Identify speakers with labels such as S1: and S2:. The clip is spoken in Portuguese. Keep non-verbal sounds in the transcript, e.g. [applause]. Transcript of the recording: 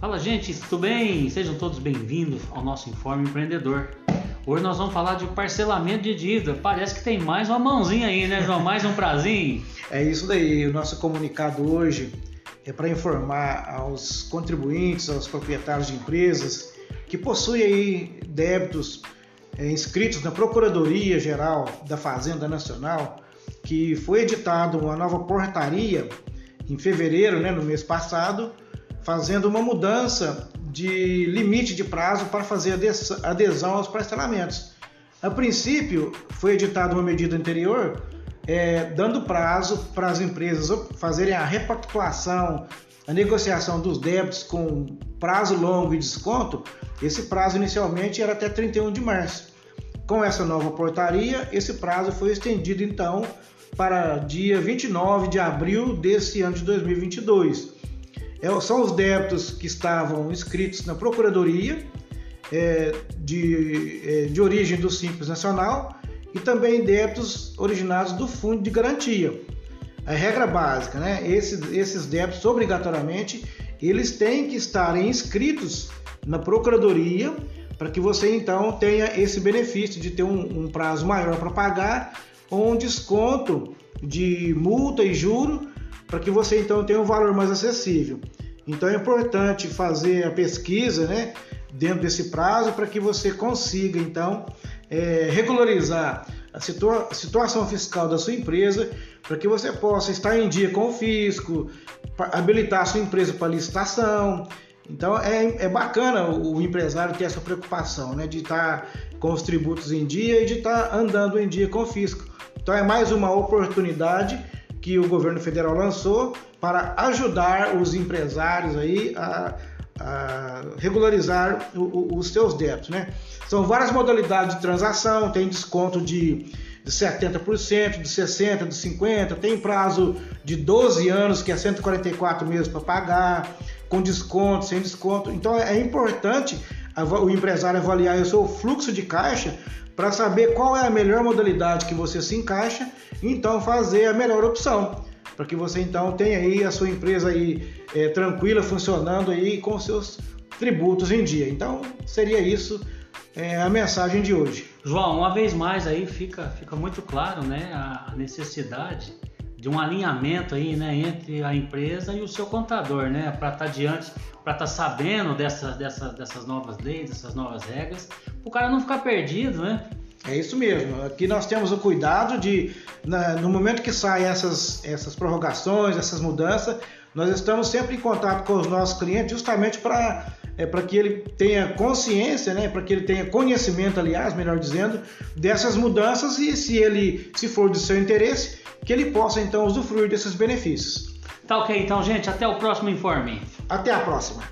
S1: Fala gente, tudo bem? Sejam todos bem-vindos ao nosso Informe Empreendedor. Hoje nós vamos falar de parcelamento de dívida. Parece que tem mais uma mãozinha aí, né, João? Mais um prazinho. [laughs]
S2: É isso daí. O nosso comunicado hoje é para informar aos contribuintes, aos proprietários de empresas que possuem aí débitos é, inscritos na Procuradoria Geral da Fazenda Nacional, que foi editado uma nova portaria em fevereiro, né, no mês passado, fazendo uma mudança de limite de prazo para fazer adesão aos parcelamentos. A princípio, foi editada uma medida anterior, é, dando prazo para as empresas fazerem a repactuação, a negociação dos débitos com prazo longo e desconto. Esse prazo inicialmente era até 31 de março. Com essa nova portaria, esse prazo foi estendido então para dia 29 de abril desse ano de 2022. É, são os débitos que estavam inscritos na Procuradoria é, de, é, de origem do Simples Nacional e também débitos originados do Fundo de Garantia. A regra básica, né? Esses, esses débitos, obrigatoriamente, eles têm que estar inscritos na Procuradoria para que você então tenha esse benefício de ter um, um prazo maior para pagar ou um desconto de multa e juro para que você então tenha um valor mais acessível. Então é importante fazer a pesquisa, né, dentro desse prazo para que você consiga então é, regularizar a situa situação fiscal da sua empresa, para que você possa estar em dia com o fisco, habilitar a sua empresa para licitação. Então é, é bacana o empresário ter essa preocupação, né, de estar com os tributos em dia e de estar andando em dia com o fisco. Então é mais uma oportunidade que o governo federal lançou para ajudar os empresários aí a, a regularizar o, o, os seus débitos, né? São várias modalidades de transação, tem desconto de, de 70%, de 60%, de 50%, tem prazo de 12 anos, que é 144 meses para pagar, com desconto, sem desconto. Então é importante o empresário avaliar o seu fluxo de caixa para saber qual é a melhor modalidade que você se encaixa e então fazer a melhor opção para que você então tenha aí a sua empresa aí é, tranquila funcionando aí com seus tributos em dia. Então seria isso é, a mensagem de hoje.
S1: João, uma vez mais aí fica, fica muito claro né, a necessidade de um alinhamento aí, né, entre a empresa e o seu contador, né, para estar tá diante, para estar tá sabendo dessas, dessas, dessas novas leis, dessas novas regras, para o cara não ficar perdido, né?
S2: É isso mesmo. Aqui nós temos o cuidado de, na, no momento que saem essas, essas prorrogações, essas mudanças, nós estamos sempre em contato com os nossos clientes justamente para é, para que ele tenha consciência, né, para que ele tenha conhecimento, aliás, melhor dizendo, dessas mudanças e se ele, se for de seu interesse, que ele possa então usufruir desses benefícios.
S1: Tá ok, então, gente. Até o próximo informe.
S2: Até a próxima.